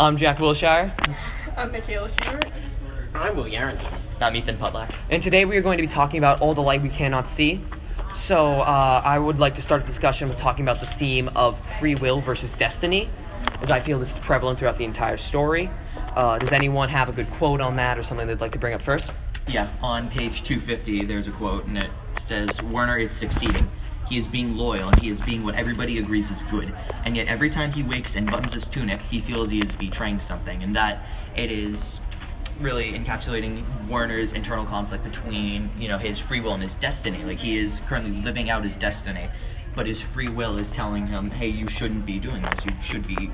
I'm Jack Wilshire, I'm Michaela Schubert. I'm Will Yarrington. I'm Ethan Pudlack. and today we are going to be talking about all the light we cannot see. So, uh, I would like to start the discussion with talking about the theme of free will versus destiny, as I feel this is prevalent throughout the entire story. Uh, does anyone have a good quote on that or something they'd like to bring up first? Yeah, on page 250, there's a quote, and it says Werner is succeeding. He is being loyal, and he is being what everybody agrees is good. And yet, every time he wakes and buttons his tunic, he feels he is betraying something, and that it is really encapsulating Werner's internal conflict between, you know, his free will and his destiny. Like he is currently living out his destiny, but his free will is telling him, "Hey, you shouldn't be doing this. You should be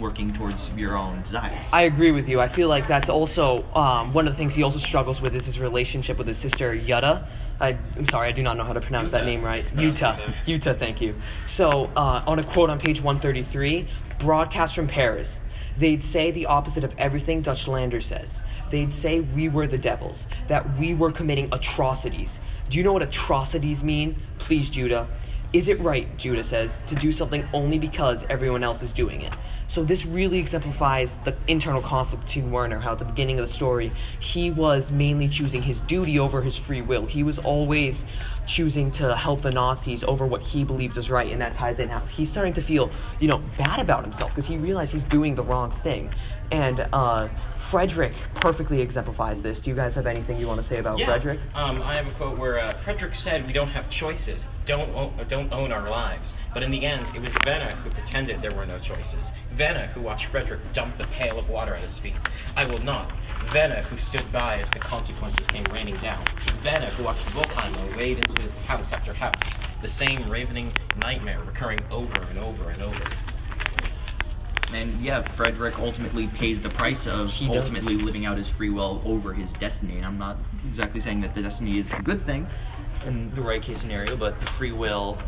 working towards your own desires." I agree with you. I feel like that's also um, one of the things he also struggles with is his relationship with his sister Jutta. I, I'm sorry, I do not know how to pronounce that name right. Utah. Jutta, thank you. So, uh, on a quote on page 133, broadcast from Paris, they'd say the opposite of everything Dutch Lander says. They'd say we were the devils, that we were committing atrocities. Do you know what atrocities mean? Please, Judah. Is it right, Judah says, to do something only because everyone else is doing it? So this really exemplifies the internal conflict between Werner, how at the beginning of the story, he was mainly choosing his duty over his free will. He was always choosing to help the Nazis over what he believed was right, and that ties in how he's starting to feel, you know, bad about himself because he realized he's doing the wrong thing. And uh, Frederick perfectly exemplifies this. Do you guys have anything you want to say about Yeah. Frederick? Um, I have a quote where uh, Frederick said, "We don't have choices. Don't own, don't own our lives." But in the end, it was Werner who pretended there were no choices. Werner who watched Frederick dump the pail of water at his feet. I will not. Werner who stood by as the consequences came raining down. Werner who watched Volkheimer wade into his house after house. The same ravening nightmare recurring over and over and over. And yeah, Frederick ultimately pays the price of He does. ultimately living out his free will over his destiny. And I'm not exactly saying that the destiny is a good thing in the right case scenario, but the free will,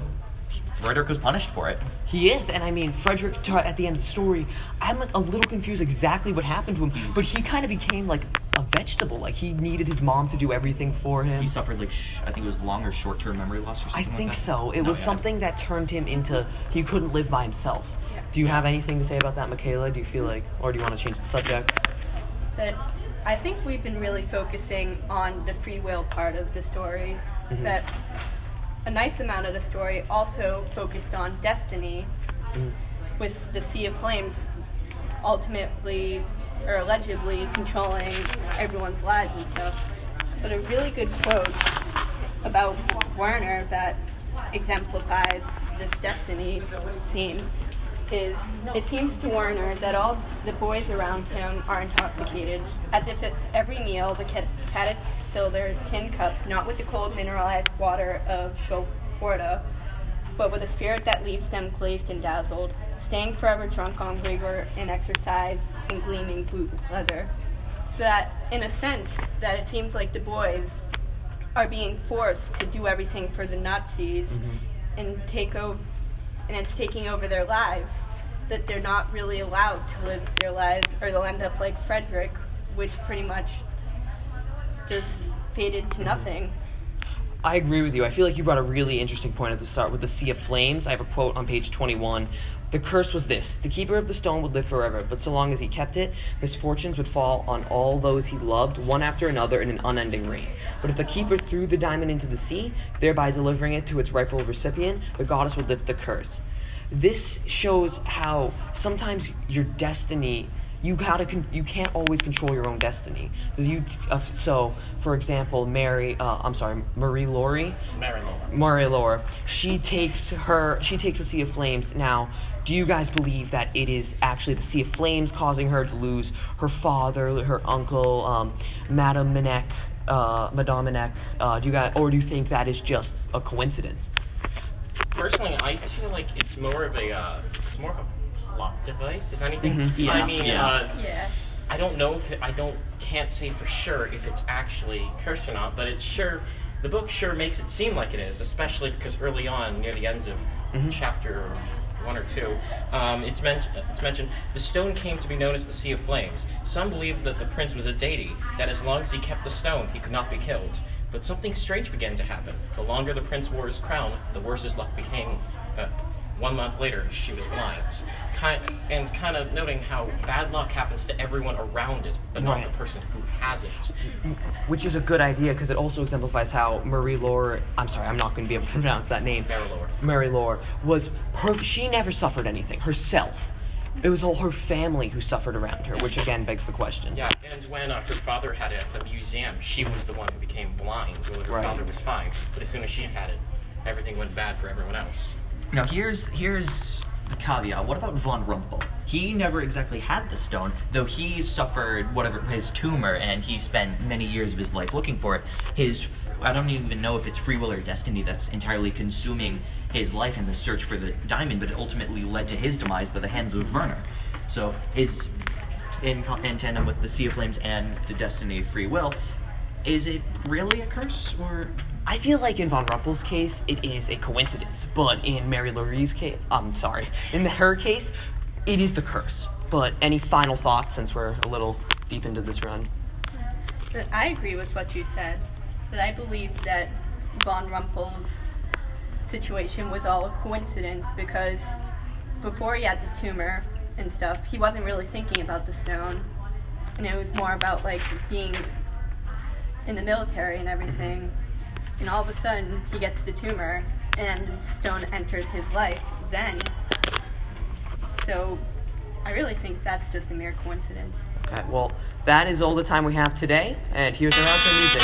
Frederick was punished for it. He is, and I mean, Frederick, t- at the end of the story, I'm a little confused exactly what happened to him, but he kind of became like a vegetable. Like, he needed his mom to do everything for him. He suffered like sh- I think it was long or short term memory loss or I something. like think that. so. It No, was yeah. something that turned him into he couldn't live by himself. Do you have anything to say about that, Michaela? Do you feel like, or do you want to change the subject? That I think we've been really focusing on the free will part of the story. Mm-hmm. That a nice amount of the story also focused on destiny, mm-hmm. with the Sea of Flames ultimately or allegedly controlling everyone's lives and stuff. But a really good quote about Werner that exemplifies this destiny theme is it seems to Werner that all the boys around him are intoxicated, as if at every meal the cadets fill their tin cups not with the cold mineralized water of Schulpforta, but with a spirit that leaves them glazed and dazzled, staying forever drunk on rigor and exercise and gleaming boot leather. So that, in a sense, that it seems like the boys are being forced to do everything for the Nazis mm-hmm. and take over, and it's taking over their lives. That they're not really allowed to live their lives, or they'll end up like Frederick, which pretty much just faded to nothing. I agree with you. I feel like you brought a really interesting point at the start with the Sea of Flames. I have a quote on page 21. The curse was this The keeper of the stone would live forever, but so long as he kept it, misfortunes would fall on all those he loved, one after another, in an unending rain. But if the keeper threw the diamond into the sea, thereby delivering it to its rightful recipient, the goddess would lift the curse. This shows how sometimes your destiny you gotta con- you can't always control your own destiny. You uh, so for example, Mary uh, I'm sorry Marie Laurie Mary Laura. Marie Laura she takes her she takes the Sea of Flames. Now, do you guys believe that it is actually the Sea of Flames causing her to lose her father, her uncle, um, Madame Manec, uh, Madame Manec? Uh, do you guys or do you think that is just a coincidence? Personally, I feel like it's more of a uh, it's more of a plot device, if anything. Yeah, I mean, yeah. uh, Yeah. I don't know if it, I don't can't say for sure if it's actually cursed or not, but it sure the book sure makes it seem like it is, especially because early on, near the end of chapter one or two, um, it's, men- it's mentioned the stone came to be known as the Sea of Flames. Some believe that the prince was a deity, that as long as he kept the stone, he could not be killed. But something strange began to happen. The longer the prince wore his crown, the worse his luck became. Uh, One month later, she was blind. Kind, and kind of noting how bad luck happens to everyone around it, but not the person who has it. Which is a good idea because it also exemplifies how Marie Laure. I'm sorry, I'm not going to be able to pronounce that name. Mary Laure. Mary Laure was her. She never suffered anything herself. It was all her family who suffered around her, which again begs the question. Yeah, and when uh, her father had it at the museum, she was the one who became blind. Well, her Right. father was fine, but as soon as she had it, everything went bad for everyone else. Now here's here's the caveat. What about von Rumpel? He never exactly had the stone, though he suffered whatever his tumor, and he spent many years of his life looking for it. His I don't even know if it's free will or destiny that's entirely consuming his life in the search for the diamond, but it ultimately led to his demise by the hands of Werner. So is in, in tandem with the Sea of Flames and the destiny of free will. Is it really a curse, or I feel like in Von Rumpel's case, it is a coincidence, but in Mary Laurie's case, I'm sorry, in the, her case, it is the curse. But any final thoughts since we're a little deep into this run? But I agree with what you said. That I believe that Von Rumpel's situation was all a coincidence because before he had the tumor and stuff, he wasn't really thinking about the stone. And it was more about like being in the military and mm-hmm. everything. And all of a sudden, he gets the tumor and stone enters his life then. So I really think that's just a mere coincidence. Okay, well, that is all the time we have today, and here's our outro music.